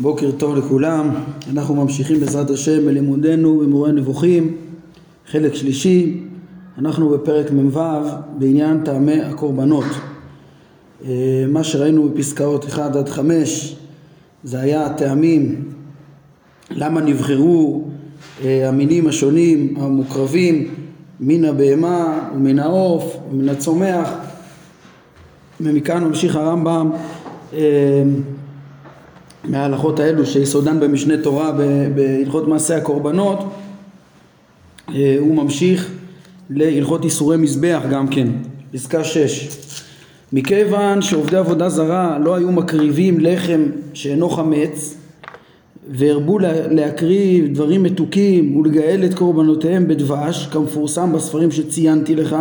בוקר טוב לכולם, אנחנו ממשיכים בעזרת השם בלימודנו במורה נבוכים, חלק שלישי, אנחנו בפרק מ"ו בעניין טעמי הקורבנות. אה, מה שראינו בפסקאות 1 עד 5 זה היה הטעמים למה נבחרו אה, המינים השונים המוקרבים מן הבהמה ומן העוף ומן הצומח. ומכאן ממשיך הרמב"ם אה, מההלכות האלו שיסודן במשנה תורה בהלכות מעשי הקורבנות אה, הוא ממשיך להלכות איסורי מזבח גם כן, פסקה 6 מכיוון שעובדי עבודה זרה לא היו מקריבים לחם שאינו חמץ והרבו להקריב דברים מתוקים ולגאל את קורבנותיהם בדבש כמפורסם בספרים שציינתי לך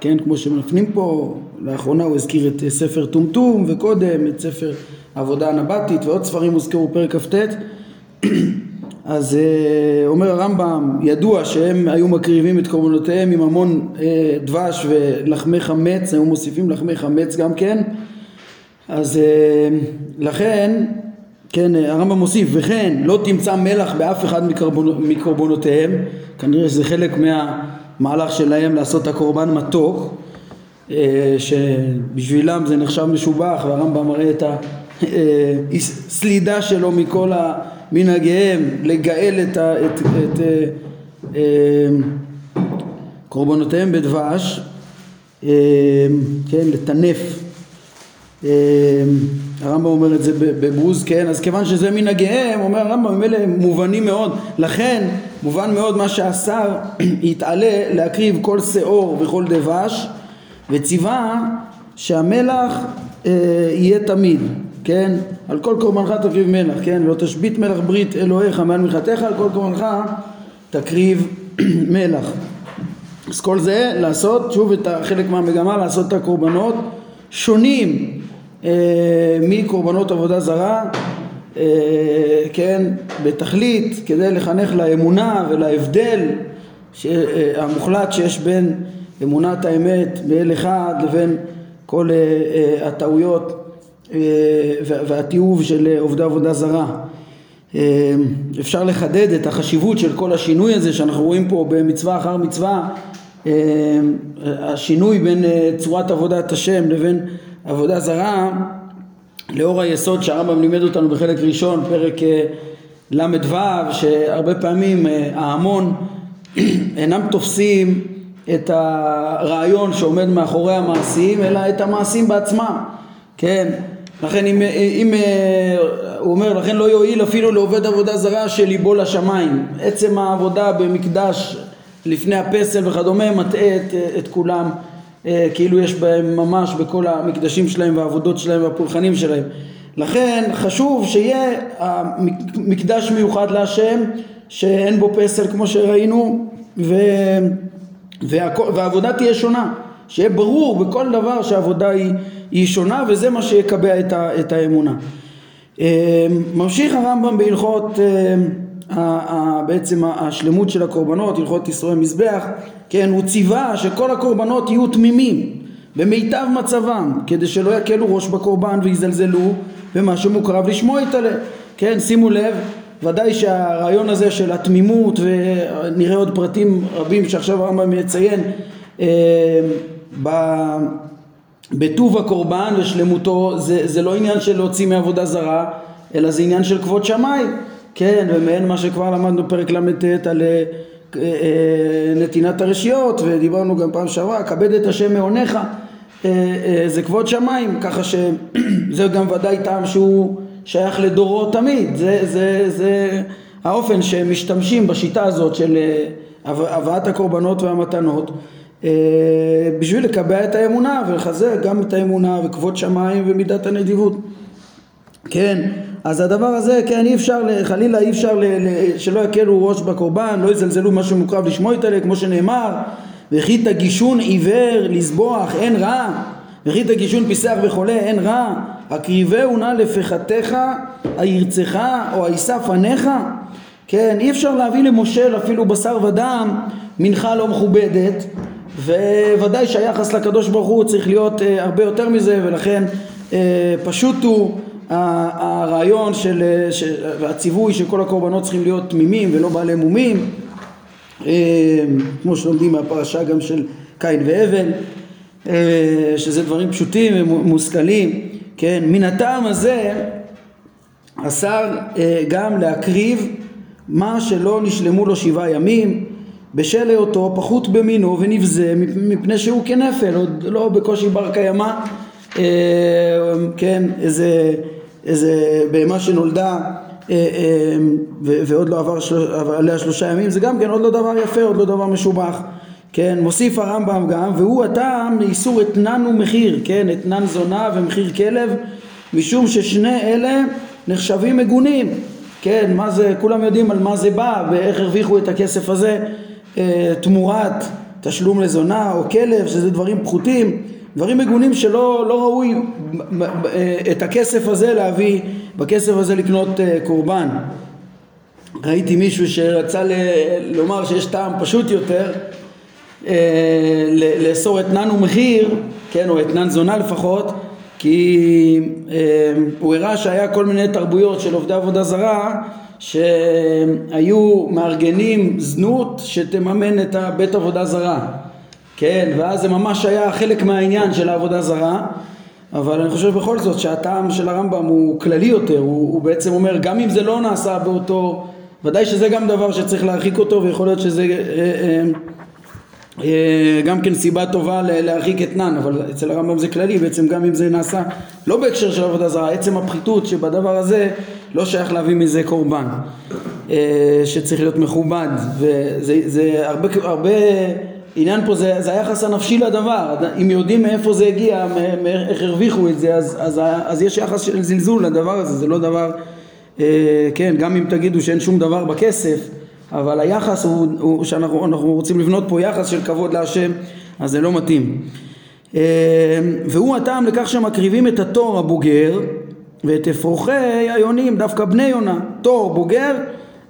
כן כמו שמפנים פה לאחרונה הוא הזכיר את ספר טומטום וקודם את ספר עבודה הנבטית ועוד ספרים הוזכרו פרק כ"ט אז uh, אומר הרמב"ם ידוע שהם היו מקריבים את קורבנותיהם עם המון uh, דבש ולחמי חמץ היו מוסיפים לחמי חמץ גם כן אז uh, לכן כן הרמב"ם מוסיף וכן לא תמצא מלח באף אחד מקורבנ... מקורבנותיהם כנראה שזה חלק מהמהלך שלהם לעשות את הקורבן מתוק שבשבילם זה נחשב משובח והרמב"ם מראה את. אה, סלידה שלו מכל מנהגיהם, לגאל את, ה, את, את אה, אה, קורבנותיהם בדבש, כן, לטנף. הרמב"ם אומר את זה בבוז, כן, אז כיוון שזה מנהגיהם, אומר הרמב"ם, אלה מובנים מאוד, לכן מובן מאוד מה שהשר יתעלה להקריב כל שאור וכל דבש, וציווה שהמלח אה, יהיה תמיד, כן? על כל קורבנך תקריב מלח, כן? לא תשבית מלח ברית אלוהיך מעל מחתיך, על כל קורבנך תקריב מלח. אז כל זה לעשות, שוב את חלק מהמגמה, לעשות את הקורבנות שונים אה, מקורבנות עבודה זרה, אה, כן? בתכלית, כדי לחנך לאמונה ולהבדל ש, אה, המוחלט שיש בין אמונת האמת באל אחד לבין כל אה, אה, הטעויות והתיעוב של עובדי עבודה זרה. אפשר לחדד את החשיבות של כל השינוי הזה שאנחנו רואים פה במצווה אחר מצווה, השינוי בין צורת עבודת השם לבין עבודה זרה, לאור היסוד שהרמב"ם לימד אותנו בחלק ראשון, פרק ל"ו, שהרבה פעמים ההמון אינם תופסים את הרעיון שעומד מאחורי המעשים, אלא את המעשים בעצמם, כן? לכן אם, אם הוא אומר, לכן לא יועיל אפילו לעובד עבודה זרה שליבו לשמיים. עצם העבודה במקדש לפני הפסל וכדומה מטעה את, את כולם, כאילו יש בהם ממש בכל המקדשים שלהם והעבודות שלהם והפולחנים שלהם. לכן חשוב שיהיה מקדש מיוחד להשם שאין בו פסל כמו שראינו ו... והעבודה תהיה שונה, שיהיה ברור בכל דבר שהעבודה היא, היא שונה וזה מה שיקבע את, ה, את האמונה. אה, ממשיך הרמב"ם בהלכות אה, בעצם השלמות של הקורבנות, הלכות ישראל מזבח, כן, הוא ציווה שכל הקורבנות יהיו תמימים במיטב מצבם כדי שלא יקלו ראש בקורבן ויזלזלו במה שמוקרב לשמו יתעלה, כן, שימו לב ודאי שהרעיון הזה של התמימות ונראה עוד פרטים רבים שעכשיו הרמב"ם מציין אה, בטוב הקורבן ושלמותו זה, זה לא עניין של להוציא מעבודה זרה אלא זה עניין של כבוד שמיים כן ומעין מה שכבר למדנו פרק ל"ט על אה, אה, נתינת הרשיות ודיברנו גם פעם שעברה כבד את השם מעונך זה כבוד שמיים ככה שזה גם ודאי טעם שהוא שייך לדורות תמיד, זה, זה, זה האופן שהם משתמשים בשיטה הזאת של אה, הבאת הקורבנות והמתנות. אה, בשביל לקבע את האמונה ולחזק גם את האמונה וכבוד שמיים ומידת הנדיבות. כן, אז הדבר הזה, כן, אי אפשר, חלילה אי אפשר שלא יקלו ראש בקורבן, לא יזלזלו שמוקרב לשמוע את אלה, כמו שנאמר, וכי תגישון עיוור לזבוח אין רע וכי תגישון פיסח וחולה אין רע הקריבהו נא לפחתך הירצך או הישא פניך כן אי אפשר להביא למושל אפילו בשר ודם מנחה לא מכובדת וודאי שהיחס לקדוש ברוך הוא צריך להיות uh, הרבה יותר מזה ולכן uh, פשוט הוא הרעיון של, והציווי שכל הקורבנות צריכים להיות תמימים ולא בעלי מומים אה, כמו שלומדים מהפרשה גם של קין והבל אה, שזה דברים פשוטים ומושכלים כן? מן הטעם הזה אסר אה, גם להקריב מה שלא נשלמו לו שבעה ימים בשל היותו פחות במינו ונבזה מפני שהוא כנפל עוד לא בקושי בר קיימא כן איזה איזה בהמה שנולדה אה, אה, ועוד לא עבר עליה שלושה ימים זה גם כן עוד לא דבר יפה עוד לא דבר משובח. כן מוסיף הרמב"ם גם והוא הטעם לאיסור אתנן ומחיר כן אתנן זונה ומחיר כלב משום ששני אלה נחשבים מגונים. כן מה זה כולם יודעים על מה זה בא ואיך הרוויחו את הכסף הזה. אה, תמורת תשלום לזונה או כלב שזה דברים פחותים דברים מגונים שלא לא ראוי את הכסף הזה להביא, בכסף הזה לקנות אה, קורבן. ראיתי מישהו שרצה ל- לומר שיש טעם פשוט יותר אה, לאסור אתנן ומחיר, כן, או אתנן זונה לפחות, כי אה, הוא הראה שהיה כל מיני תרבויות של עובדי עבודה זרה שהיו מארגנים זנות שתממן את הבית עבודה זרה. כן, ואז זה ממש היה חלק מהעניין של העבודה זרה, אבל אני חושב בכל זאת שהטעם של הרמב"ם הוא כללי יותר, הוא, הוא בעצם אומר גם אם זה לא נעשה באותו, ודאי שזה גם דבר שצריך להרחיק אותו ויכול להיות שזה אה, אה, גם כן סיבה טובה להרחיק אתנן, אבל אצל הרמב"ם זה כללי, בעצם גם אם זה נעשה לא בהקשר של עבודה זרה, עצם הפחיתות שבדבר הזה לא שייך להביא מזה קורבן, אה, שצריך להיות מכובד, וזה הרבה, הרבה עניין פה זה, זה היחס הנפשי לדבר, אם יודעים מאיפה זה הגיע, איך הרוויחו את זה, אז, אז, אז יש יחס של זלזול לדבר הזה, זה לא דבר, אה, כן, גם אם תגידו שאין שום דבר בכסף, אבל היחס הוא, הוא שאנחנו רוצים לבנות פה יחס של כבוד להשם, אז זה לא מתאים. אה, והוא הטעם לכך שמקריבים את התור הבוגר ואת אפרוחי היונים, דווקא בני יונה, תור בוגר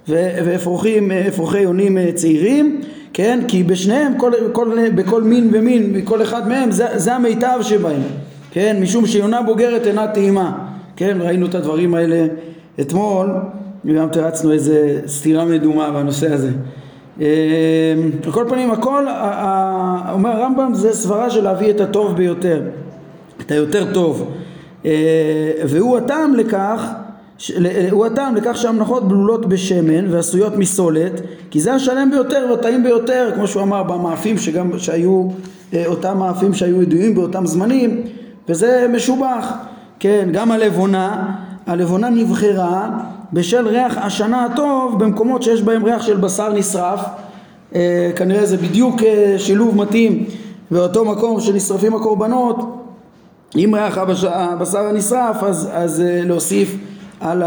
ואפרוחי יונים אה, צעירים כן? כי בשניהם, כל, כל, בכל מין ומין, בכל אחד מהם, זה, זה המיטב שבהם, כן? משום שיונה בוגרת אינה טעימה, כן? ראינו את הדברים האלה אתמול, וגם תרצנו איזה סתירה מדומה בנושא הזה. אה, על כל פנים, הכל, אומר הרמב"ם, זה סברה של להביא את הטוב ביותר, את היותר טוב. אה, והוא הטעם לכך הוא הטעם לכך שהמנחות בלולות בשמן ועשויות מסולת כי זה השלם ביותר והטעים ביותר כמו שהוא אמר במאפים שגם שהיו אה, אותם מאפים שהיו ידועים באותם זמנים וזה משובח כן גם הלבונה הלבונה נבחרה בשל ריח השנה הטוב במקומות שיש בהם ריח של בשר נשרף. אה, כנראה זה בדיוק אה, שילוב מתאים באותו מקום שנשרפים הקורבנות. אם ריח הבשר הנשרף אז, אז להוסיף על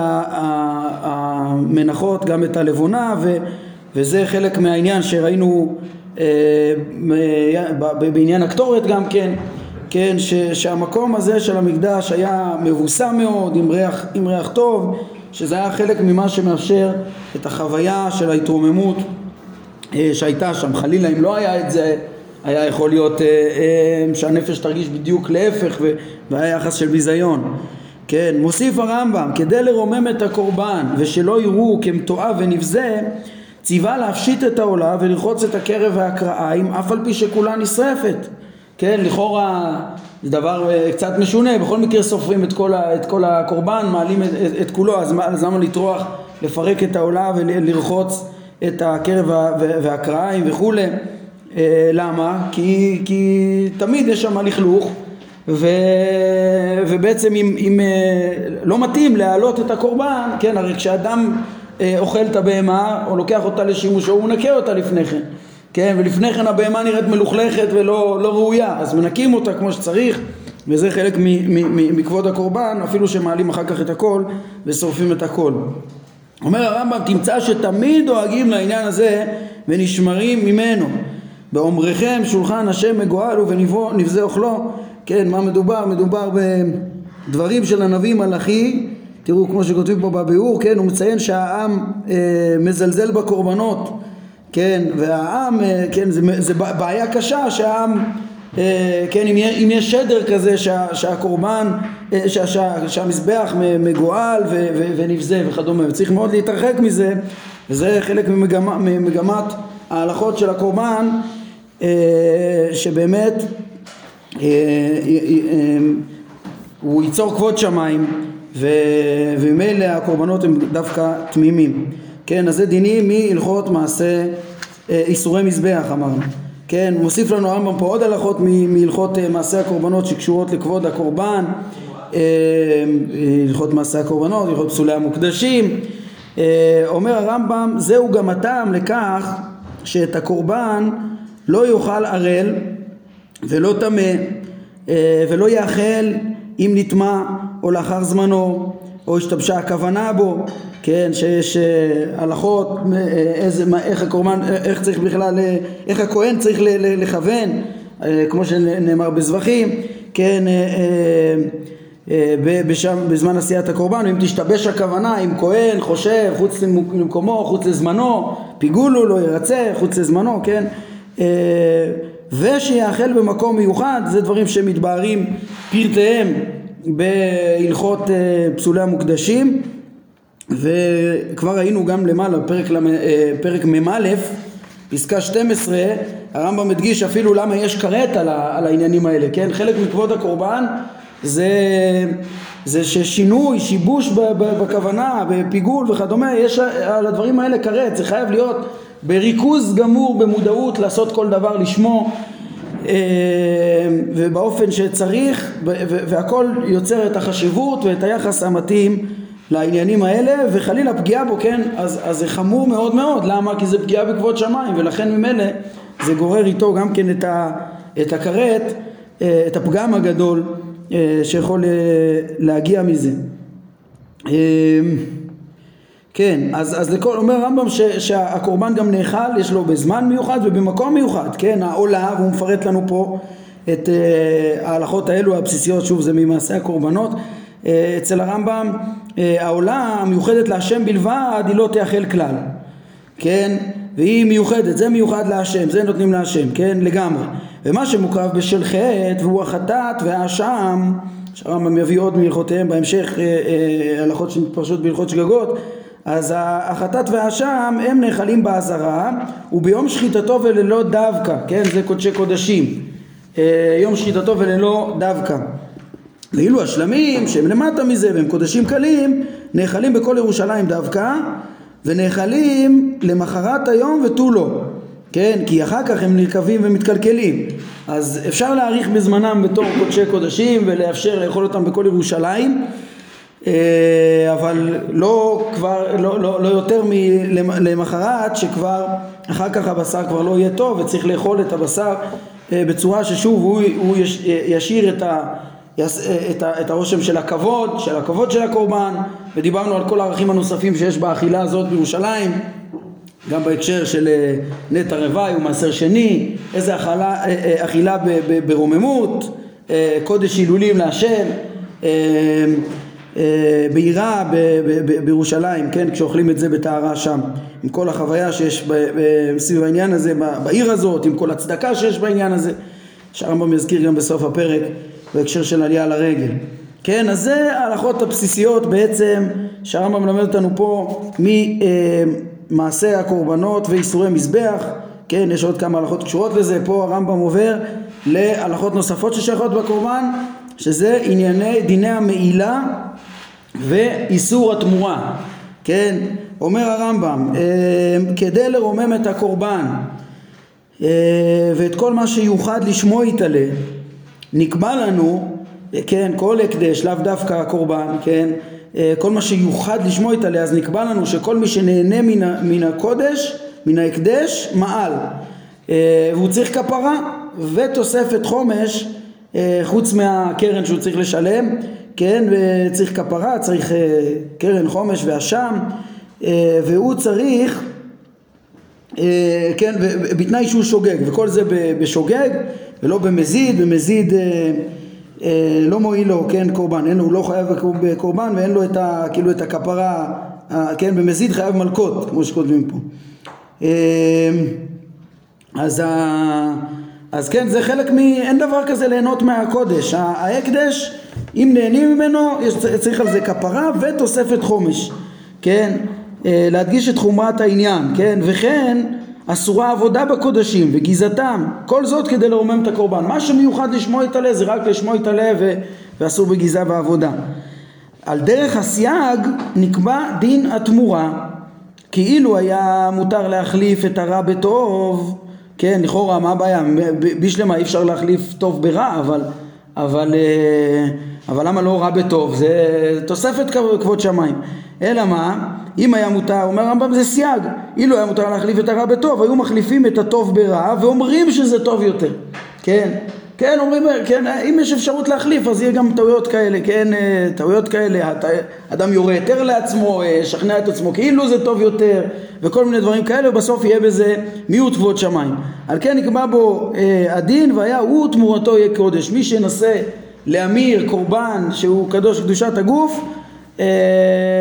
המנחות גם את הלבונה ו, וזה חלק מהעניין שראינו אה, בעניין הקטורת גם כן, כן ש, שהמקום הזה של המקדש היה מבוסם מאוד עם ריח, עם ריח טוב שזה היה חלק ממה שמאפשר את החוויה של ההתרוממות אה, שהייתה שם חלילה אם לא היה את זה היה יכול להיות אה, אה, שהנפש תרגיש בדיוק להפך והיה יחס של ביזיון כן, מוסיף הרמב"ם, כדי לרומם את הקורבן ושלא יראו כמתועב ונבזה, ציווה להפשיט את העולה ולרחוץ את הקרב והקרעיים אף על פי שכולה נשרפת. כן, לכאורה זה דבר אה, קצת משונה, בכל מקרה סופרים את כל, ה, את כל הקורבן, מעלים את, את, את כולו, אז, אז למה לטרוח, לפרק את העולה ולרחוץ את הקרב והקרעיים וכולי? אה, למה? כי, כי תמיד יש שם לכלוך ו... ובעצם אם, אם אה, לא מתאים להעלות את הקורבן, כן, הרי כשאדם אוכל את הבהמה או לוקח אותה לשימושו הוא מנקה אותה לפני כן, כן, ולפני כן הבהמה נראית מלוכלכת ולא לא ראויה, אז מנקים אותה כמו שצריך וזה חלק מכבוד הקורבן, אפילו שמעלים אחר כך את הכל ושורפים את הכל. אומר הרמב"ם, תמצא שתמיד דואגים לעניין הזה ונשמרים ממנו. באומריכם שולחן השם מגואל ובנבזה אוכלו כן, מה מדובר? מדובר בדברים של הנביא מלאכי, תראו כמו שכותבים פה בביאור, כן, הוא מציין שהעם אה, מזלזל בקורבנות, כן, והעם, אה, כן, זה, זה בעיה קשה שהעם כן, אם, אם יש שדר כזה שה, שהקורבן, שה, שה, שהמזבח מגואל ו, ו, ונבזה וכדומה, וצריך מאוד להתרחק מזה, וזה חלק ממגמה, ממגמת ההלכות של הקורבן, שבאמת הוא ייצור כבוד שמיים וממילא הקורבנות הם דווקא תמימים כן אז זה דינים מהלכות מעשה איסורי מזבח אמרנו כן, מוסיף לנו הרמב"ם פה עוד הלכות מהלכות אה, מעשי הקורבנות שקשורות לכבוד הקורבן, אה, הלכות מעשי הקורבנות, הלכות פסולי המוקדשים. אה, אומר הרמב"ם, זהו גם הטעם לכך שאת הקורבן לא יאכל ערל ולא טמא ולא יאכל אם נטמע או לאחר זמנו או השתבשה הכוונה בו כן, שיש אה, הלכות, אה, איזה, מה, איך הקורבן, אה, איך צריך בכלל, איך הכהן צריך לכוון, כמו שנאמר בזבחים, כן, בשם, בזמן עשיית הקורבן, אם תשתבש הכוונה, אם כהן חושב חוץ למקומו, חוץ לזמנו, פיגולו לא ירצה, חוץ לזמנו, כן, ושיאכל במקום מיוחד, זה דברים שמתבהרים פרטיהם בהלכות פסולי המוקדשים וכבר ראינו גם למעלה בפרק אה, פרק מ"א פסקה 12 הרמב"ם הדגיש אפילו למה יש כרת על, על העניינים האלה כן? חלק מכבוד הקורבן זה, זה ששינוי שיבוש בכוונה בפיגול וכדומה יש על הדברים האלה כרת זה חייב להיות בריכוז גמור במודעות לעשות כל דבר לשמו. אה, ובאופן שצריך והכל יוצר את החשיבות ואת היחס המתאים לעניינים האלה וחלילה פגיעה בו כן אז, אז זה חמור מאוד מאוד. למה? כי זה פגיעה בכבוד שמיים ולכן ממילא זה גורר איתו גם כן את, ה, את הכרת אה, את הפגם הגדול אה, שיכול אה, להגיע מזה כן אז, אז לכל, אומר הרמב"ם שהקורבן גם נאכל יש לו בזמן מיוחד ובמקום מיוחד כן העולה והוא מפרט לנו פה את ההלכות האלו הבסיסיות שוב זה ממעשה הקורבנות אצל הרמב"ם אה, העולה המיוחדת להשם בלבד היא לא תאכל כלל, כן? והיא מיוחדת, זה מיוחד להשם, זה נותנים להשם, כן? לגמרי. ומה שמוקרב בשל חטא והוא החטאת והאשם, שהרמב"ם יביא עוד מהלכותיהם בהמשך אה, אה, הלכות שמתפרשות בהלכות שגגות, אז החטאת והאשם הם נאכלים באזהרה וביום שחיטתו וללא דווקא, כן? זה קודשי קודשים. יום שחיטתו וללא דווקא. ואילו השלמים שהם למטה מזה והם קודשים קלים נאכלים בכל ירושלים דווקא ונאכלים למחרת היום ותו לא כן כי אחר כך הם נרקבים ומתקלקלים אז אפשר להאריך בזמנם בתור קודשי קודשים ולאפשר לאכול אותם בכל ירושלים אה, אבל לא כבר לא, לא, לא יותר למחרת שכבר אחר כך הבשר כבר לא יהיה טוב וצריך לאכול את הבשר אה, בצורה ששוב הוא, הוא ישאיר את ה... את, את הרושם של הכבוד, של הכבוד של הקורבן, ודיברנו על כל הערכים הנוספים שיש באכילה הזאת בירושלים, גם בהקשר של אה, נטע רוואי ומעשר שני, איזה אה, אה, אכילה ברוממות, קודש הילולים להשם, ביראה בירושלים, כן, כשאוכלים את זה בטהרה שם, עם כל החוויה שיש סביב העניין הזה, בעיר הזאת, עם כל הצדקה שיש בעניין הזה, שהרמב"ם יזכיר גם בסוף הפרק בהקשר של עלייה לרגל. כן, אז זה ההלכות הבסיסיות בעצם שהרמב"ם מלמד אותנו פה ממעשה הקורבנות ואיסורי מזבח, כן, יש עוד כמה הלכות קשורות לזה, פה הרמב"ם עובר להלכות נוספות ששייכות בקורבן, שזה ענייני דיני המעילה ואיסור התמורה, כן, אומר הרמב"ם, אה, כדי לרומם את הקורבן אה, ואת כל מה שיוחד לשמו יתעלה נקבע לנו, כן, כל הקדש, לאו דווקא הקורבן, כן, כל מה שיוחד לשמו יתעלה, אז נקבע לנו שכל מי שנהנה מן, מן הקודש, מן ההקדש, מעל. והוא צריך כפרה ותוספת חומש חוץ מהקרן שהוא צריך לשלם, כן, וצריך כפרה, צריך קרן חומש ואשם, והוא צריך כן, בתנאי שהוא שוגג, וכל זה בשוגג ולא במזיד, במזיד אה, אה, לא מועיל לו, כן, קורבן, אין הוא לא חייב בקורבן ואין לו את ה, כאילו את הכפרה, אה, כן, במזיד חייב מלקות, כמו שכותבים פה. אה, אז, ה, אז כן, זה חלק מ... אין דבר כזה ליהנות מהקודש. ההקדש, אם נהנים ממנו, יש, צריך על זה כפרה ותוספת חומש. כן? אה, להדגיש את חומרת העניין, כן? וכן אסורה עבודה בקודשים וגיזתם, כל זאת כדי לרומם את הקורבן. מה שמיוחד לשמוע את הלב זה רק לשמוע את הלב ו... ואסור בגיזה ועבודה. על דרך הסייג נקבע דין התמורה, כאילו היה מותר להחליף את הרע בטוב, כן, לכאורה מה הבעיה? בשלמה אי אפשר להחליף טוב ברע, אבל, אבל, אה, אבל למה לא רע בטוב? זה תוספת כבוד שמיים. אלא מה? אם היה מותר, אומר הרמב"ם זה סייג, אילו היה מותר להחליף את הרע בטוב, היו מחליפים את הטוב ברע ואומרים שזה טוב יותר, כן? כן, אומרים, כן, אם יש אפשרות להחליף אז יהיה גם טעויות כאלה, כן, אה, טעויות כאלה, אדם יורה יותר לעצמו, אה, ישכנע את עצמו כאילו זה טוב יותר וכל מיני דברים כאלה ובסוף יהיה בזה מיעוט כבוד שמיים. על כן נקבע בו אה, הדין והיה הוא תמורתו יהיה קודש. מי שינסה להמיר קורבן שהוא קדוש קדושת הגוף אה,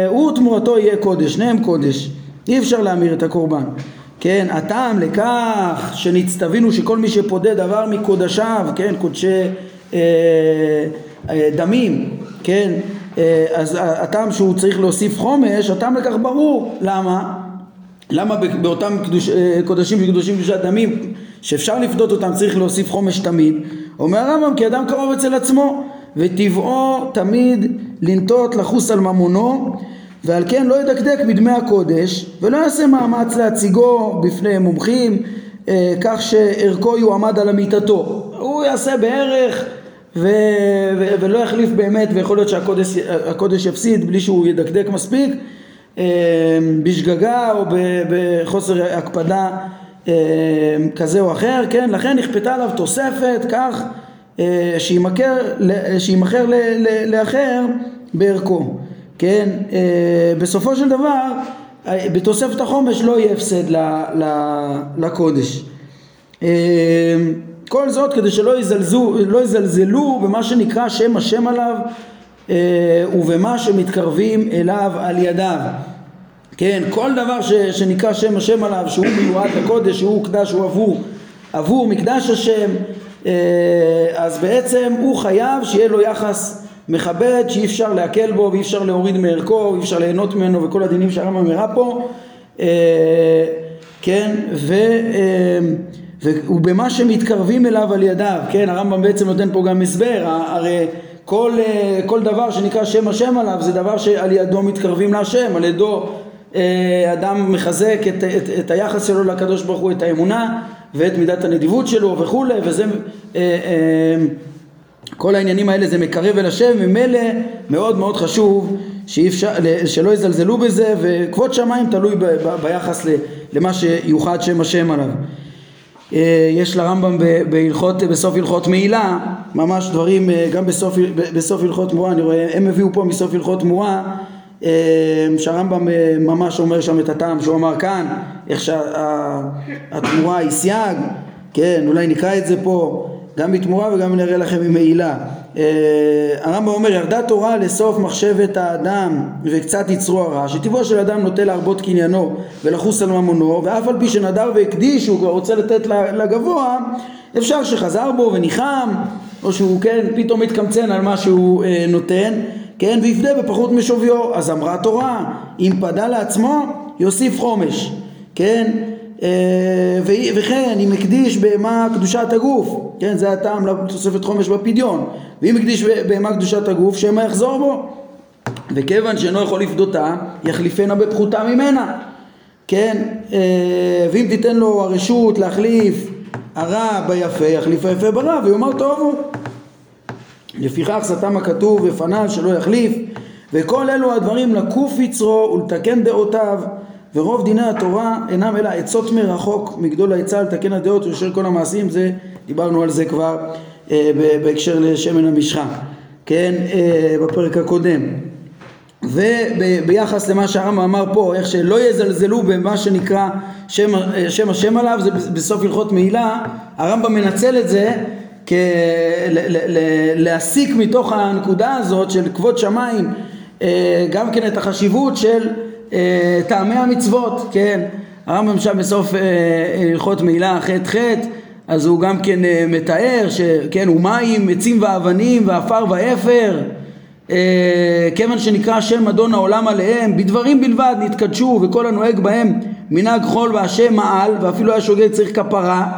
הוא תמורתו יהיה קודש, שניהם קודש, אי אפשר להמיר את הקורבן. כן, הטעם לכך שנצטווינו שכל מי שפודה דבר מקודשיו, כן, קודשי אה, אה, דמים, כן, אה, אז הטעם שהוא צריך להוסיף חומש, הטעם לכך ברור, למה? למה באותם קדוש, אה, קודשים וקדושים קדושת דמים שאפשר לפדות אותם צריך להוסיף חומש תמיד? אומר הרמב"ם כי אדם קרוב אצל עצמו וטבעו תמיד לנטות לחוס על ממונו ועל כן לא ידקדק בדמי הקודש ולא יעשה מאמץ להציגו בפני מומחים אה, כך שערכו יועמד על אמיתתו הוא יעשה בערך ו- ו- ולא יחליף באמת ויכול להיות שהקודש יפסיד בלי שהוא ידקדק מספיק אה, בשגגה או בחוסר הקפדה אה, כזה או אחר, כן? לכן נכפתה עליו תוספת כך אה, שימכר לאחר בערכו, כן? אה, בסופו של דבר אה, בתוספת החומש לא יהיה הפסד לקודש. כל זאת כדי שלא יזלזו, לא יזלזלו במה שנקרא שם השם עליו ובמה שמתקרבים אליו על ידיו. כן, כל דבר ש, שנקרא שם השם עליו שהוא מיועד לקודש, שהוא הוקדש, הוא עבור, עבור מקדש השם אה, אז בעצם הוא חייב שיהיה לו יחס מכבד שאי אפשר להקל בו ואי אפשר להוריד מערכו ואי אפשר ליהנות ממנו וכל הדינים שהרמב"ם הראה פה. אה, כן ו, אה, ובמה שמתקרבים אליו על ידיו. כן הרמב"ם בעצם נותן פה גם הסבר. הרי כל, כל דבר שנקרא שם השם עליו זה דבר שעל ידו מתקרבים להשם. על ידו אדם מחזק את, את, את היחס שלו לקדוש ברוך הוא את האמונה ואת מידת הנדיבות שלו וכולי, וזה, אה, אה, כל העניינים האלה זה מקרב אל השם, ממילא מאוד מאוד חשוב שאי אפשר, שלא יזלזלו בזה, וכבוד שמיים תלוי ב, ב, ביחס למה שיוחד שם השם עליו. אה, יש לרמב"ם בהלכות, בסוף הלכות מעילה, ממש דברים, גם בסוף, בסוף הלכות תמורה, אני רואה, הם הביאו פה מסוף הלכות תמורה אמ, שהרמב"ם אה, ממש אומר שם את הטעם שהוא אמר כאן, איך שהתמורה היא סייג, כן, אולי נקרא את זה פה גם בתמורה וגם נראה לכם ממעילה. אה, הרמב"ם אומר ירדה תורה לסוף מחשבת האדם וקצת יצרו הרע שטבעו של אדם נוטה להרבות קניינו ולחוס על ממונו ואף על פי שנדר והקדיש הוא רוצה לתת לגבוה אפשר שחזר בו וניחם או שהוא כן פתאום מתקמצן על מה שהוא אה, נותן כן, ויפדה בפחות משוויו. אז אמרה התורה, אם פדה לעצמו, יוסיף חומש, כן? אה, וכן, אם הקדיש בהמה קדושת הגוף, כן, זה הטעם לתוספת חומש בפדיון, ואם הקדיש בהמה קדושת הגוף, שמא יחזור בו. וכיוון שאינו יכול לפדותה, יחליפנה בפחותה ממנה, כן, אה, ואם תיתן לו הרשות להחליף הרע ביפה, יחליף היפה ברע, ויאמר טוב הוא. לפיכך סתם הכתוב בפניו שלא יחליף וכל אלו הדברים לקוף יצרו ולתקן דעותיו ורוב דיני התורה אינם אלא עצות מרחוק מגדול העצה לתקן הדעות ולשאר כל המעשים זה דיברנו על זה כבר אה, בהקשר לשמן המשחה כן אה, בפרק הקודם וביחס למה שהרמב"ם אמר פה איך שלא יזלזלו במה שנקרא שם, אה, שם השם עליו זה בסוף הלכות מעילה הרמב"ם מנצל את זה. להסיק מתוך הנקודה הזאת של כבוד שמיים אה, גם כן את החשיבות של אה, טעמי המצוות, כן, הרמב"ם שם בסוף אה, הלכות מעילה ח' ח' אז הוא גם כן אה, מתאר שכן ומים עצים ואבנים ועפר ואפר אה, כיוון שנקרא שם אדון העולם עליהם בדברים בלבד נתקדשו וכל הנוהג בהם מנהג חול והשם מעל ואפילו היה שוגג צריך כפרה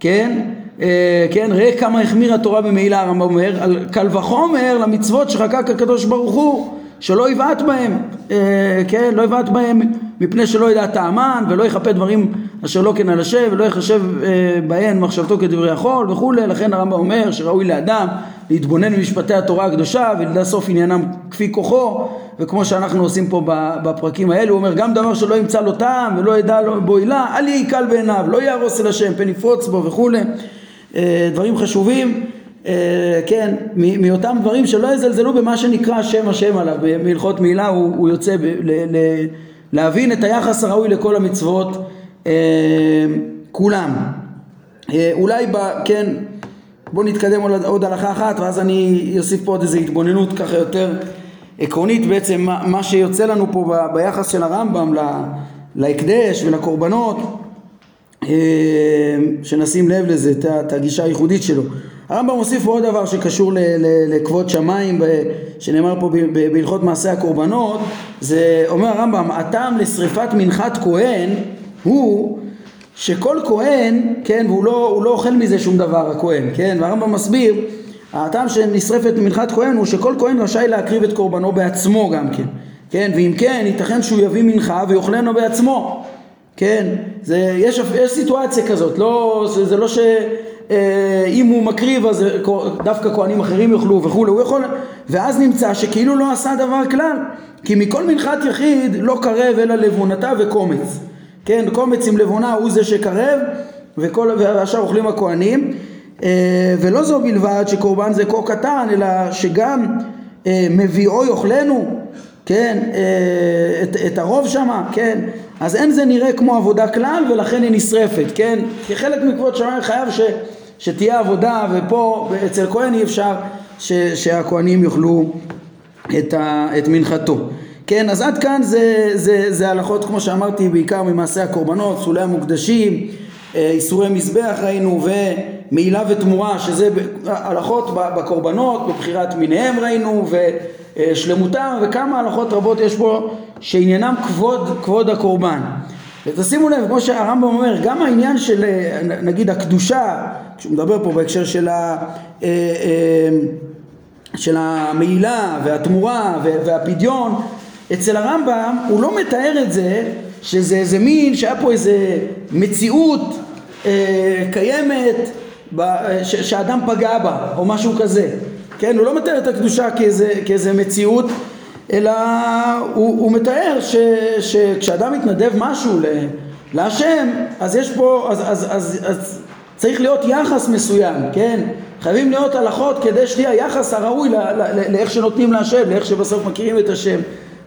כן. אה, כן ראה כמה החמיר התורה במעילה הרמב"ם אומר על קל וחומר למצוות שחקק הקדוש ברוך הוא שלא יבעט בהם, אה, כן, לא יבעט בהם מפני שלא ידע טעמן ולא יכפה דברים אשר לא כן על השם ולא יחשב אה, בהן מחשבתו כדברי החול וכולי, לכן הרמב"ם אומר שראוי לאדם להתבונן במשפטי התורה הקדושה ולדע סוף עניינם כפי כוחו וכמו שאנחנו עושים פה בפרקים האלו, הוא אומר גם דבר שלא ימצא לו טעם ולא ידע בו עילה, אל יהיה קל בעיניו, לא יהרוס אל השם, פן יפרוץ בו וכולי, אה, דברים חשובים כן, מאותם דברים שלא יזלזלו במה שנקרא שם השם עליו, בהלכות מילה הוא, הוא יוצא ב, ל, ל, להבין את היחס הראוי לכל המצוות אה, כולם. אה, אולי, ב, כן, בואו נתקדם עוד, עוד הלכה אחת ואז אני אוסיף פה עוד איזו התבוננות ככה יותר עקרונית בעצם מה, מה שיוצא לנו פה ב, ביחס של הרמב"ם להקדש ולקורבנות שנשים לב לזה, את הגישה הייחודית שלו. הרמב"ם מוסיף עוד דבר שקשור לכבוד שמיים שנאמר פה בהלכות מעשה הקורבנות זה אומר הרמב"ם הטעם לשריפת מנחת כהן הוא שכל כהן כן והוא לא, לא אוכל מזה שום דבר הכהן כן? והרמב"ם מסביר הטעם שנשרפת מנחת כהן הוא שכל כהן רשאי להקריב את קורבנו בעצמו גם כן כן? ואם כן ייתכן שהוא יביא מנחה ויאכלנו בעצמו כן? זה יש, יש סיטואציה כזאת לא זה, זה לא ש... אה, אם הוא מקריב אז דווקא כהנים אחרים יאכלו וכולי, הוא יכול, ואז נמצא שכאילו לא עשה דבר כלל, כי מכל מנחת יחיד לא קרב אלא לבונתה וקומץ, כן, קומץ עם לבונה הוא זה שקרב וכל, והשאר אוכלים הכהנים, אה, ולא זו בלבד שקורבן זה כה קטן, אלא שגם אה, מביאו יאכלנו, כן, את, את הרוב שמה, כן, אז אין זה נראה כמו עבודה כלל ולכן היא נשרפת, כן? כחלק מכבוד שמיים חייב ש, שתהיה עבודה ופה אצל כהן אי אפשר ש, שהכהנים יאכלו את, את מנחתו. כן, אז עד כאן זה, זה, זה הלכות כמו שאמרתי בעיקר ממעשה הקורבנות, סולי המוקדשים, אה, איסורי מזבח ראינו ומעילה ותמורה שזה הלכות בקורבנות, בבחירת מיניהם ראינו ושלמותם וכמה הלכות רבות יש פה שעניינם כבוד, כבוד הקורבן. ותשימו לב, כמו שהרמב"ם אומר, גם העניין של נגיד הקדושה, כשהוא מדבר פה בהקשר של, ה, אה, אה, של המעילה והתמורה והפדיון, אצל הרמב"ם הוא לא מתאר את זה שזה איזה מין שהיה פה איזה מציאות אה, קיימת שאדם פגע בה או משהו כזה, כן? הוא לא מתאר את הקדושה כאיזה, כאיזה מציאות אלא הוא, הוא מתאר ש, שכשאדם מתנדב משהו להשם, אז יש פה, אז, אז, אז, אז צריך להיות יחס מסוים, כן? חייבים להיות הלכות כדי שתהיה היחס הראוי ל, ל, ל, לאיך שנותנים להשם, לאיך שבסוף מכירים את השם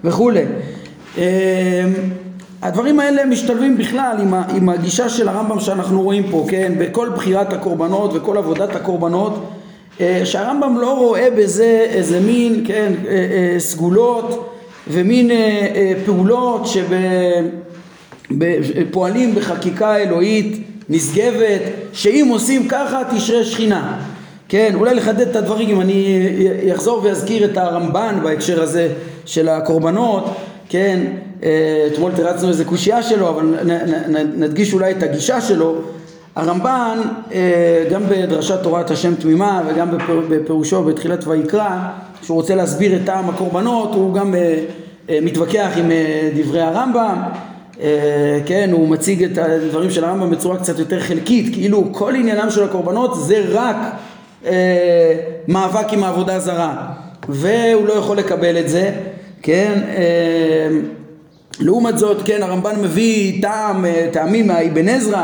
וכולי. אמ, הדברים האלה משתלבים בכלל עם, ה, עם הגישה של הרמב"ם שאנחנו רואים פה, כן? בכל בחירת הקורבנות וכל עבודת הקורבנות שהרמב"ם לא רואה בזה איזה מין, כן, אה, אה, סגולות ומין פעולות שפועלים בחקיקה אלוהית נשגבת, שאם עושים ככה תשרה שכינה. כן, אולי לחדד את הדברים, אם אני אחזור ואזכיר את הרמב"ן בהקשר הזה של הקורבנות, כן, אתמול תרצנו איזה קושייה שלו, אבל נדגיש אולי את הגישה שלו. הרמב"ן אה, גם בדרשת תורת השם תמימה וגם בפירושו בתחילת ויקרא שהוא רוצה להסביר את טעם הקורבנות הוא גם אה, אה, מתווכח עם דברי הרמב"ם. כן הוא מציג את הדברים של הרמב"ם בצורה קצת יותר חלקית כאילו כל עניינם של הקורבנות זה רק מאבק עם העבודה הזרה והוא לא יכול לקבל את זה כן? לעומת זאת כן הרמב"ן מביא טעם טעמים מהאבן עזרא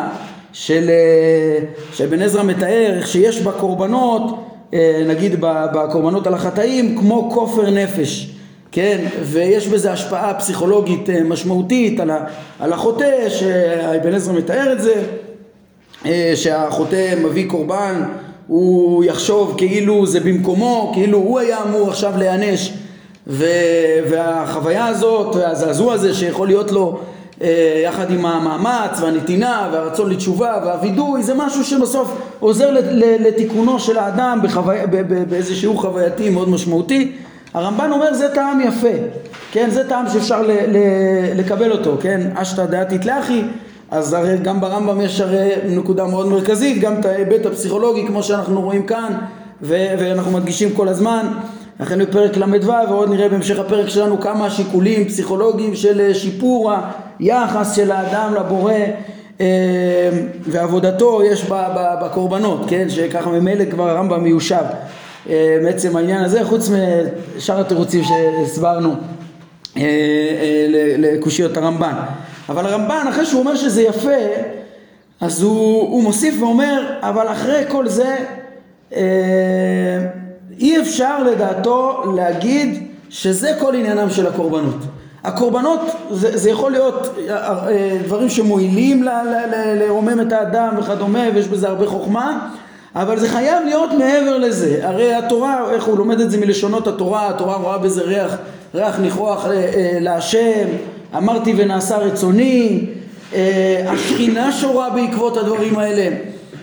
של, אה, שאבן עזרא מתאר איך שיש בקורבנות, אה, נגיד בקורבנות על החטאים, כמו כופר נפש, כן, ויש בזה השפעה פסיכולוגית אה, משמעותית על, החוטא, שאבן עזרא מתאר את זה, שהחוטא מביא קורבן, הוא יחשוב כאילו זה במקומו, כאילו הוא היה אמור עכשיו להיענש, והחוויה הזאת והזעזוע הזה שיכול להיות לו יחד עם המאמץ והנתינה והרצון לתשובה והווידוי זה משהו שבסוף עוזר לתיקונו של האדם בחווי... באיזשהו חווייתי מאוד משמעותי. הרמב"ן אומר זה טעם יפה, כן, זה טעם שאפשר ל- ל- לקבל אותו, כן, אשתא דעתית לאחי, אז הרי גם ברמב"ם יש הרי נקודה מאוד מרכזית, גם את ההיבט הפסיכולוגי כמו שאנחנו רואים כאן ו- ואנחנו מדגישים כל הזמן, לכן בפרק ל"ו ועוד נראה בהמשך הפרק שלנו כמה שיקולים פסיכולוגיים של שיפור היחס של האדם לבורא אה, ועבודתו יש בקורבנות, כן, שככה ממילא כבר הרמב"ם מיושב אה, מעצם העניין הזה, חוץ משאר התירוצים שהסברנו אה, לקושיות הרמב"ן. אבל הרמב"ן, אחרי שהוא אומר שזה יפה, אז הוא, הוא מוסיף ואומר, אבל אחרי כל זה, אי אפשר לדעתו להגיד שזה כל עניינם של הקורבנות. הקורבנות זה, זה יכול להיות דברים שמועילים לרומם את האדם וכדומה ויש בזה הרבה חוכמה אבל זה חייב להיות מעבר לזה. הרי התורה, איך הוא לומד את זה מלשונות התורה, התורה רואה בזה ריח, ריח ניחוח אה, אה, להשם, אמרתי ונעשה רצוני, אה, השכינה שורה בעקבות הדברים האלה,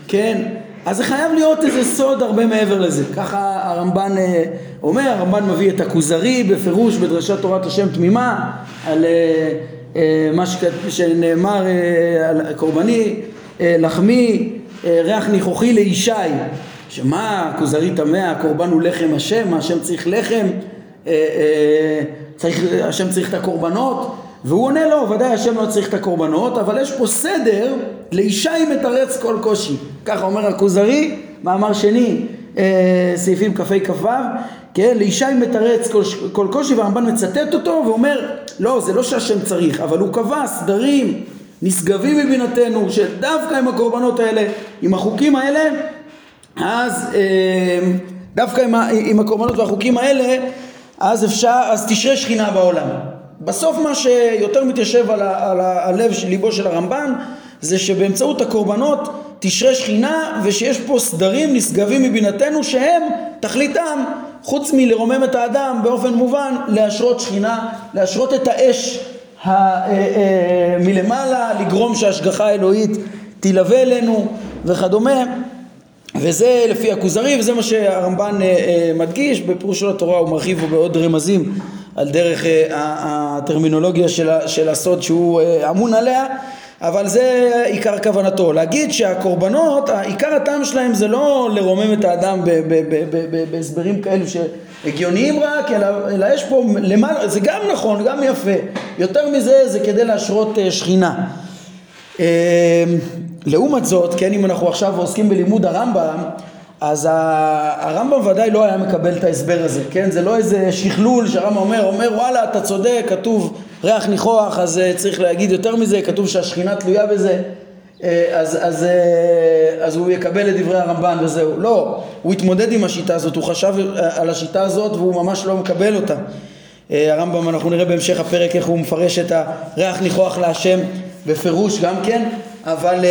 כן? אז זה חייב להיות איזה סוד הרבה מעבר לזה. ככה הרמב"ן אה, אומר, הרמב"ן מביא את הכוזרי בפירוש בדרשת תורת השם תמימה על אה, אה, מה שנאמר אה, על קורבני, לחמי ריח ניחוחי לישי, שמה כוזרי טמא, הקורבן הוא לחם השם, השם צריך לחם, צריך, השם צריך את הקורבנות, והוא עונה לו, ודאי השם לא צריך את הקורבנות, אבל יש פה סדר, לישי מתרץ כל קושי, ככה אומר הכוזרי, מאמר שני, סעיפים כ"ה כ"ו, כן, לישי מתרץ כל, כל קושי והרמב"ן מצטט אותו ואומר לא זה לא שהשם צריך אבל הוא קבע סדרים נשגבים מבינתנו שדווקא עם הקורבנות האלה, עם החוקים האלה, אז אה, דווקא עם, עם הקורבנות והחוקים האלה, אז אפשר, אז תשרה שכינה בעולם. בסוף מה שיותר מתיישב על, ה, על הלב של ליבו של הרמב"ן זה שבאמצעות הקורבנות תשרה שכינה ושיש פה סדרים נשגבים מבינתנו שהם תכליתם חוץ מלרומם את האדם באופן מובן להשרות שכינה, להשרות את האש אה, אה, מלמעלה, לגרום שההשגחה האלוהית תלווה אלינו וכדומה. וזה לפי הכוזרי וזה מה שהרמב"ן אה, מדגיש בפירוש של התורה הוא מרחיב בעוד רמזים על דרך הטרמינולוגיה של הסוד שהוא אמון עליה אבל זה עיקר כוונתו. להגיד שהקורבנות, עיקר הטעם שלהם זה לא לרומם את האדם בהסברים כאלו שהגיוניים רק, אלא, אלא יש פה למעלה, זה גם נכון, גם יפה. יותר מזה זה כדי להשרות אה, שכינה. אה, לעומת זאת, כן, אם אנחנו עכשיו עוסקים בלימוד הרמב"ם, אז הרמב"ם ודאי לא היה מקבל את ההסבר הזה, כן? זה לא איזה שכלול שהרמב"ם אומר, אומר וואלה אתה צודק, כתוב ריח ניחוח אז uh, צריך להגיד יותר מזה, כתוב שהשכינה תלויה בזה, uh, אז, אז, uh, אז הוא יקבל את דברי הרמב"ן וזהו. לא, הוא התמודד עם השיטה הזאת, הוא חשב על השיטה הזאת והוא ממש לא מקבל אותה. הרמב"ם, אנחנו נראה בהמשך הפרק איך הוא מפרש את הריח ניחוח להשם בפירוש גם כן, אבל...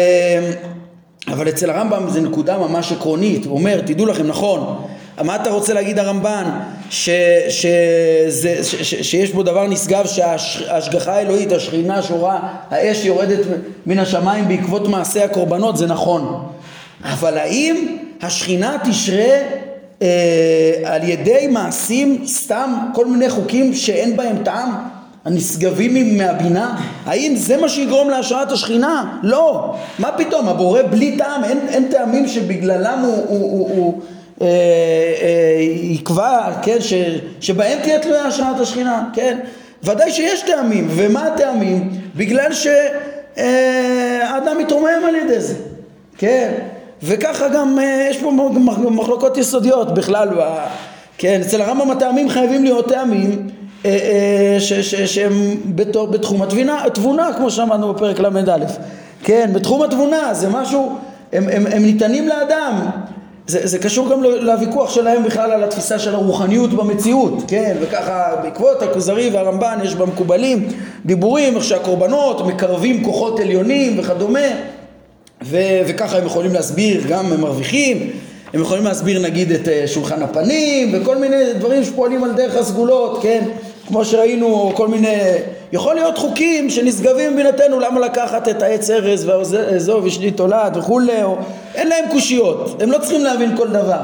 אבל אצל הרמב"ם זה נקודה ממש עקרונית, הוא אומר, תדעו לכם, נכון, מה אתה רוצה להגיד הרמב"ן? ש, שזה, ש, ש, שיש בו דבר נשגב שההשגחה האלוהית, השכינה שורה, האש יורדת מן השמיים בעקבות מעשי הקורבנות, זה נכון. אבל האם השכינה תשרה אה, על ידי מעשים סתם כל מיני חוקים שאין בהם טעם? הנשגבים מהבינה? האם זה מה שיגרום להשראת השכינה? לא. מה פתאום? הבורא בלי טעם, אין, אין טעמים שבגללם הוא, הוא, הוא, הוא אה, אה, יקבע, כן, ש, שבהם תהיה תלויה השראת השכינה, כן? ודאי שיש טעמים, ומה הטעמים? בגלל שהאדם אה, מתרומם על ידי זה, כן? וככה גם אה, יש פה מחלוקות יסודיות בכלל, כן? אצל הרמב"ם הטעמים חייבים להיות טעמים שהם בתחום התבונה, התבונה כמו שאמרנו בפרק ל"א, כן, בתחום התבונה זה משהו, הם, הם, הם ניתנים לאדם, זה, זה קשור גם לוויכוח שלהם בכלל על התפיסה של הרוחניות במציאות, כן, וככה בעקבות הכוזרי והרמב"ן יש במקובלים דיבורים איך שהקורבנות מקרבים כוחות עליונים וכדומה ו, וככה הם יכולים להסביר, גם הם מרוויחים הם יכולים להסביר נגיד את אה, שולחן הפנים וכל מיני דברים שפועלים על דרך הסגולות, כן? כמו שראינו כל מיני, יכול להיות חוקים שנשגבים מבינתנו למה לקחת את העץ ארז ועזוב אשתי תולעת וכולי, או, אין להם קושיות, הם לא צריכים להבין כל דבר,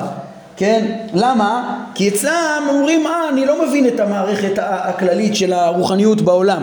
כן? למה? כי אצלם אומרים אה אני לא מבין את המערכת הכללית של הרוחניות בעולם,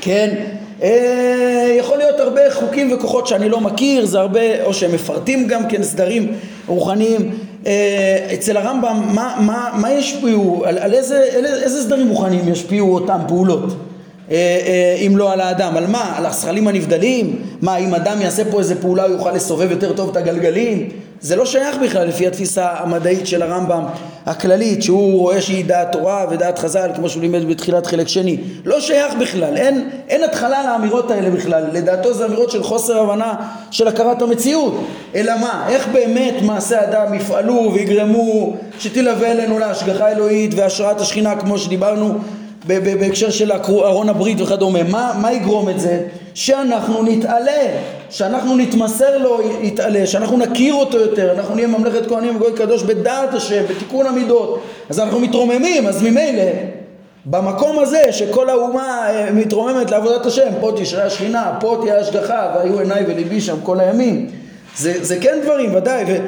כן? אה, יכול להיות הרבה חוקים וכוחות שאני לא מכיר, זה הרבה, או שהם מפרטים גם כן סדרים רוחניים. אה, אצל הרמב"ם, מה, מה, מה ישפיעו, על, על איזה, איזה סדרים רוחניים ישפיעו אותם פעולות? אה, אה, אם לא על האדם, על מה? על השכלים הנבדלים? מה, אם אדם יעשה פה איזה פעולה הוא יוכל לסובב יותר טוב את הגלגלים? זה לא שייך בכלל לפי התפיסה המדעית של הרמב"ם הכללית שהוא רואה שהיא דעת תורה ודעת חז"ל כמו שהוא לימד בתחילת חלק שני לא שייך בכלל, אין, אין התחלה לאמירות האלה בכלל לדעתו זה אמירות של חוסר הבנה של הכרת המציאות אלא מה, איך באמת מעשה אדם יפעלו ויגרמו שתלווה אלינו להשגחה אלוהית והשראת השכינה כמו שדיברנו בהקשר של ארון הברית וכדומה מה, מה יגרום את זה? שאנחנו נתעלה שאנחנו נתמסר לו יתעלה, שאנחנו נכיר אותו יותר, אנחנו נהיה ממלכת כהנים וגוי קדוש בדעת השם, בתיקון המידות, אז אנחנו מתרוממים, אז ממילא במקום הזה שכל האומה אה, מתרוממת לעבודת השם, פה תשרה השכינה, פה תהיה השגחה, והיו עיניי וליבי שם כל הימים, זה, זה כן דברים, ודאי, וזה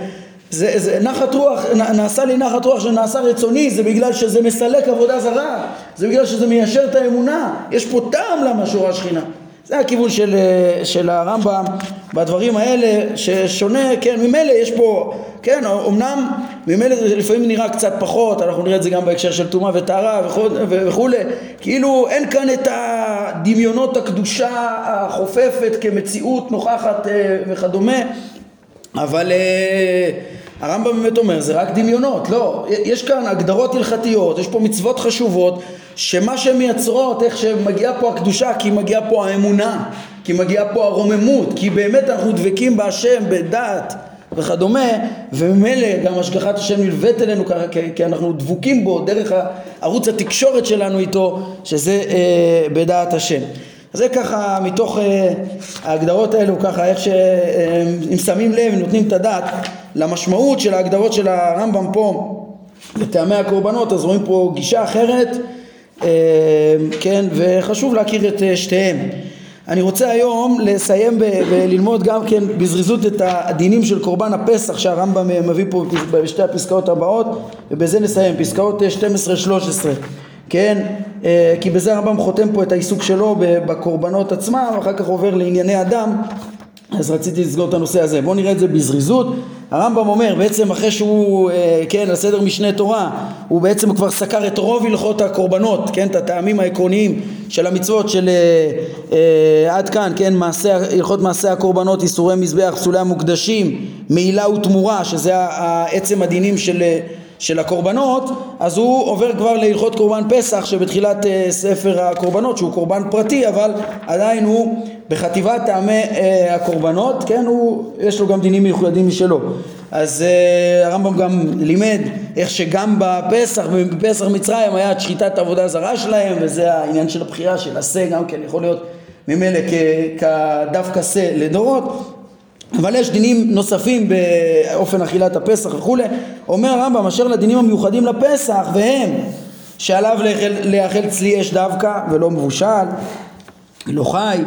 זה נחת רוח, נעשה לי נחת רוח שנעשה רצוני, זה בגלל שזה מסלק עבודה זרה, זה בגלל שזה מיישר את האמונה, יש פה טעם למה שורה השכינה. זה הכיוון של, אה, של הרמב"ם בדברים האלה ששונה, כן, ממילא יש פה, כן, אמנם ממילא זה לפעמים נראה קצת פחות, אנחנו נראה את זה גם בהקשר של טומאה וטהרה וכולי, כאילו אין כאן את הדמיונות הקדושה החופפת כמציאות נוכחת אה, וכדומה, אבל אה, הרמב"ם באמת אומר זה רק דמיונות, לא, יש כאן הגדרות הלכתיות, יש פה מצוות חשובות שמה שהן מייצרות, איך שמגיעה פה הקדושה, כי מגיעה פה האמונה, כי מגיעה פה הרוממות, כי באמת אנחנו דבקים בהשם, בדת וכדומה, וממילא גם השגחת השם נלווית אלינו ככה, כי, כי אנחנו דבוקים בו דרך ערוץ התקשורת שלנו איתו, שזה אה, בדעת השם. זה ככה מתוך אה, ההגדרות האלו, ככה איך שאם אה, שמים לב, נותנים את הדעת למשמעות של ההגדרות של הרמב"ם פה לטעמי הקורבנות, אז רואים פה גישה אחרת אה, כן, וחשוב להכיר את אה, שתיהם. אני רוצה היום לסיים וללמוד גם כן בזריזות את הדינים של קורבן הפסח שהרמב"ם אה, מביא פה בשתי הפסקאות הבאות ובזה נסיים, פסקאות 12-13 כן, כי בזה הרמב"ם חותם פה את העיסוק שלו בקורבנות עצמם ואחר כך עובר לענייני אדם אז רציתי לסגור את הנושא הזה. בואו נראה את זה בזריזות. הרמב"ם אומר, בעצם אחרי שהוא, אה, כן, על סדר משנה תורה, הוא בעצם כבר סקר את רוב הלכות הקורבנות, כן, את הטעמים העקרוניים של המצוות של אה, אה, עד כאן, כן, מעשה, הלכות מעשה הקורבנות, איסורי מזבח, פסולי המוקדשים, מעילה ותמורה, שזה עצם הדינים של... אה, של הקורבנות, אז הוא עובר כבר להלכות קורבן פסח שבתחילת uh, ספר הקורבנות שהוא קורבן פרטי אבל עדיין הוא בחטיבת טעמי uh, הקורבנות, כן, הוא, יש לו גם דינים מיוחדים משלו. אז uh, הרמב"ם גם לימד איך שגם בפסח, בפסח מצרים היה את שחיטת עבודה זרה שלהם וזה העניין של הבחירה של השה גם כן יכול להיות ממילא כדווקא שה לדורות אבל יש דינים נוספים באופן אכילת הפסח וכולי. אומר הרמב"ם אשר לדינים המיוחדים לפסח והם שעליו לאכל צלי אש דווקא ולא מבושל, לא חי,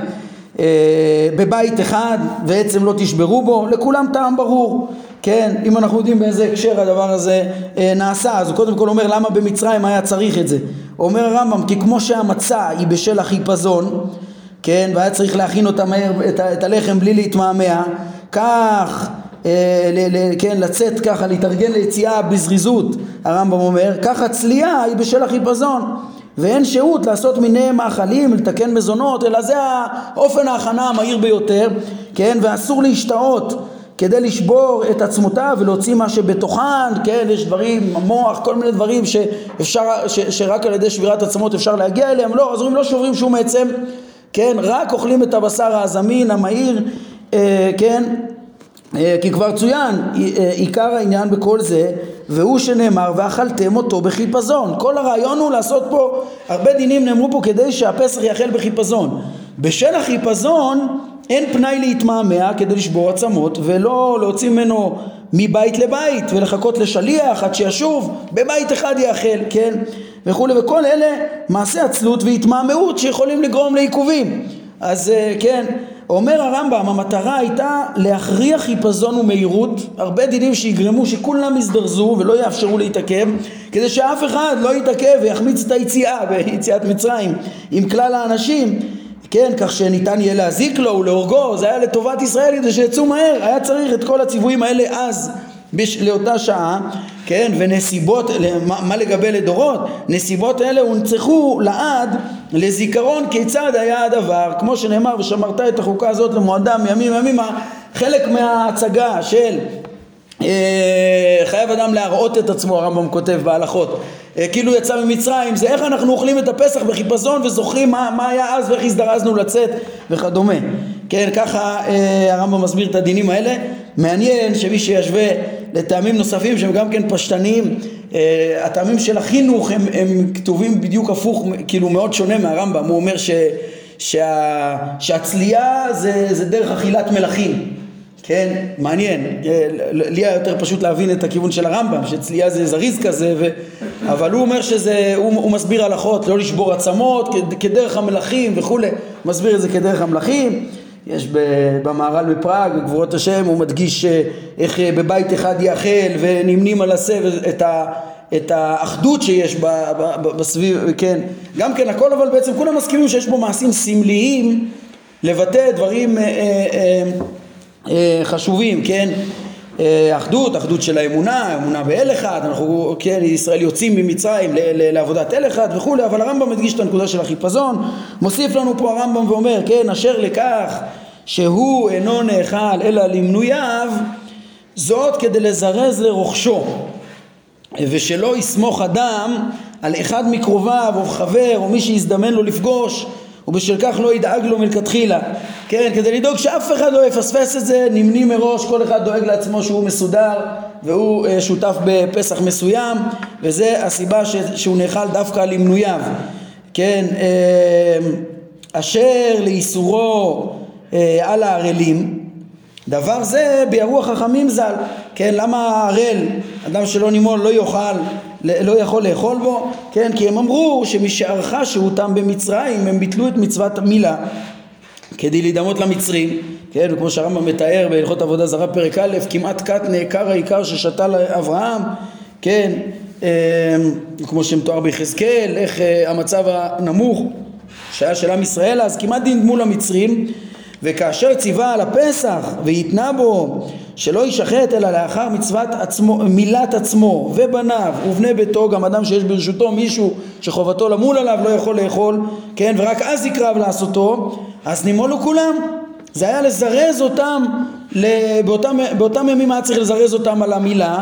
אה, בבית אחד ועצם לא תשברו בו, לכולם טעם ברור. כן, אם אנחנו יודעים באיזה הקשר הדבר הזה אה, נעשה, אז הוא קודם כל אומר למה במצרים היה צריך את זה. אומר הרמב"ם כי כמו שהמצה היא בשל החיפזון, כן, והיה צריך להכין אותה מהר, את, את הלחם בלי להתמהמה, כך אה, כן, לצאת ככה, להתארגן ליציאה בזריזות, הרמב"ם אומר, ככה צלייה היא בשל החיפזון ואין שהות לעשות מיני מאכלים, לתקן מזונות, אלא זה האופן ההכנה המהיר ביותר, כן, ואסור להשתאות כדי לשבור את עצמותיו ולהוציא מה שבתוכן, כן, יש דברים, המוח, כל מיני דברים שאפשר, ש, שרק על ידי שבירת עצמות אפשר להגיע אליהם, לא, אז אומרים לא שוברים שום עצם, כן, רק אוכלים את הבשר הזמין, המהיר, אה, כן, כי כבר צוין אה, עיקר העניין בכל זה והוא שנאמר ואכלתם אותו בחיפזון כל הרעיון הוא לעשות פה הרבה דינים נאמרו פה כדי שהפסח יאכל בחיפזון בשל החיפזון אין פנאי להתמהמה כדי לשבור עצמות ולא להוציא ממנו מבית לבית ולחכות לשליח עד שישוב, בבית אחד יאכל, כן? וכולי, וכל אלה מעשי עצלות והתמהמהות שיכולים לגרום לעיכובים. אז אה, כן, אומר הרמב"ם, המטרה הייתה להכריח חיפזון ומהירות, הרבה דינים שיגרמו שכולם יזדרזו ולא יאפשרו להתעכב, כדי שאף אחד לא יתעכב ויחמיץ את היציאה ביציאת מצרים עם כלל האנשים, כן, כך שניתן יהיה להזיק לו ולהורגו, זה היה לטובת ישראל כדי שיצאו מהר, היה צריך את כל הציוויים האלה אז בש... לאותה שעה, כן, ונסיבות, מה, מה לגבי לדורות? נסיבות אלה הונצחו לעד לזיכרון כיצד היה הדבר, כמו שנאמר ושמרת את החוקה הזאת למועדם מימים ימימה, חלק מההצגה של אה, חייב אדם להראות את עצמו, הרמב"ם כותב בהלכות, אה, כאילו יצא ממצרים, זה איך אנחנו אוכלים את הפסח בחיפזון וזוכרים מה, מה היה אז ואיך הזדרזנו לצאת וכדומה. כן, ככה אה, הרמב"ם מסביר את הדינים האלה. מעניין שמי שישווה לטעמים נוספים שהם גם כן פשטניים, אה, הטעמים של החינוך הם, הם כתובים בדיוק הפוך, כאילו מאוד שונה מהרמב"ם, הוא אומר ש, שה, שהצלייה זה, זה דרך אכילת מלכים. כן, מעניין, אה, לי היה יותר פשוט להבין את הכיוון של הרמב"ם, שצלייה זה זריז כזה, ו... אבל הוא אומר שזה, הוא, הוא מסביר הלכות, לא לשבור עצמות, כדרך המלכים וכולי, מסביר את זה כדרך המלכים, יש במהר"ל בפראג, בגבורות השם, הוא מדגיש אה, איך אה, בבית אחד יאכל ונמנים על הסבל את, ה, את האחדות שיש בסביב, כן, גם כן הכל אבל בעצם כולם מסכימים שיש בו מעשים סמליים לבטא דברים אה, אה, אה, אה, חשובים, כן? אה, אחדות, אחדות של האמונה, אמונה באל אחד, אנחנו, כן, ישראל יוצאים ממצרים לעבודת אל אחד וכולי, אבל הרמב"ם מדגיש את הנקודה של החיפזון, מוסיף לנו פה הרמב"ם ואומר, כן, אשר לכך שהוא אינו נאכל אלא למנוייו, זאת כדי לזרז לרוכשו, ושלא יסמוך אדם על אחד מקרוביו או חבר או מי שיזדמן לו לפגוש ובשל כך לא ידאג לו מלכתחילה. כן, כדי לדאוג שאף אחד לא יפספס את זה, נמנים מראש, כל אחד דואג לעצמו שהוא מסודר והוא uh, שותף בפסח מסוים וזה הסיבה ש, שהוא נאכל דווקא למנוייו כן, uh, אשר לאיסורו uh, על הערלים דבר זה ביארו החכמים ז"ל, כן, למה הערל, אדם שלא נימול לא יאכל לא יכול לאכול בו, כן, כי הם אמרו שמשערכה שהותם במצרים הם ביטלו את מצוות המילה כדי להידמות למצרים, כן, וכמו שהרמב"ם מתאר בהלכות עבודה זרה פרק א', כמעט כת נעקר העיקר ששתה לאברהם, כן, אה, כמו שמתואר ביחזקאל, איך אה, המצב הנמוך שהיה של עם ישראל אז כמעט דינדמו למצרים וכאשר ציווה על הפסח והתנה בו שלא יישחט אלא לאחר מצוות עצמו, מילת עצמו ובניו ובני ביתו גם אדם שיש ברשותו מישהו שחובתו למול עליו לא יכול לאכול כן ורק אז יקרב לעשותו אז נימולו כולם. זה היה לזרז אותם באותם, באותם ימים היה צריך לזרז אותם על המילה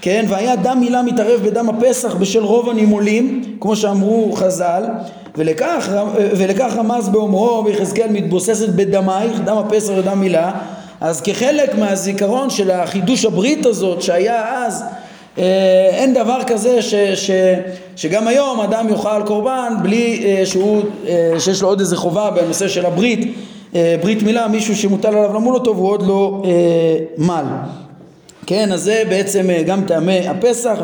כן והיה דם מילה מתערב בדם הפסח בשל רוב הנימולים כמו שאמרו חז"ל ולכך, ולכך רמז באומרו ביחזקאל מתבוססת בדמייך, דם הפסח ודם מילה, אז כחלק מהזיכרון של החידוש הברית הזאת שהיה אז אה, אין דבר כזה ש, ש, שגם היום אדם יאכל קורבן בלי אה, שהוא, אה, שיש לו עוד איזה חובה בנושא של הברית, ברית מילה, מישהו שמוטל עליו למול אותו והוא עוד לא מל. כן, אז זה בעצם גם טעמי הפסח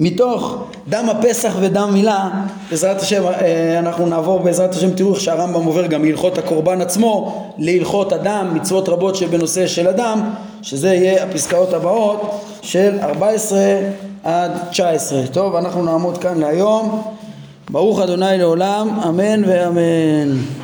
ומתוך דם הפסח ודם מילה, בעזרת השם אה, אנחנו נעבור בעזרת השם תראו איך שהרמב"ם עובר גם מהלכות הקורבן עצמו להלכות הדם, מצוות רבות שבנושא של הדם, שזה יהיה הפסקאות הבאות של 14 עד 19. טוב, אנחנו נעמוד כאן להיום. ברוך אדוני לעולם, אמן ואמן.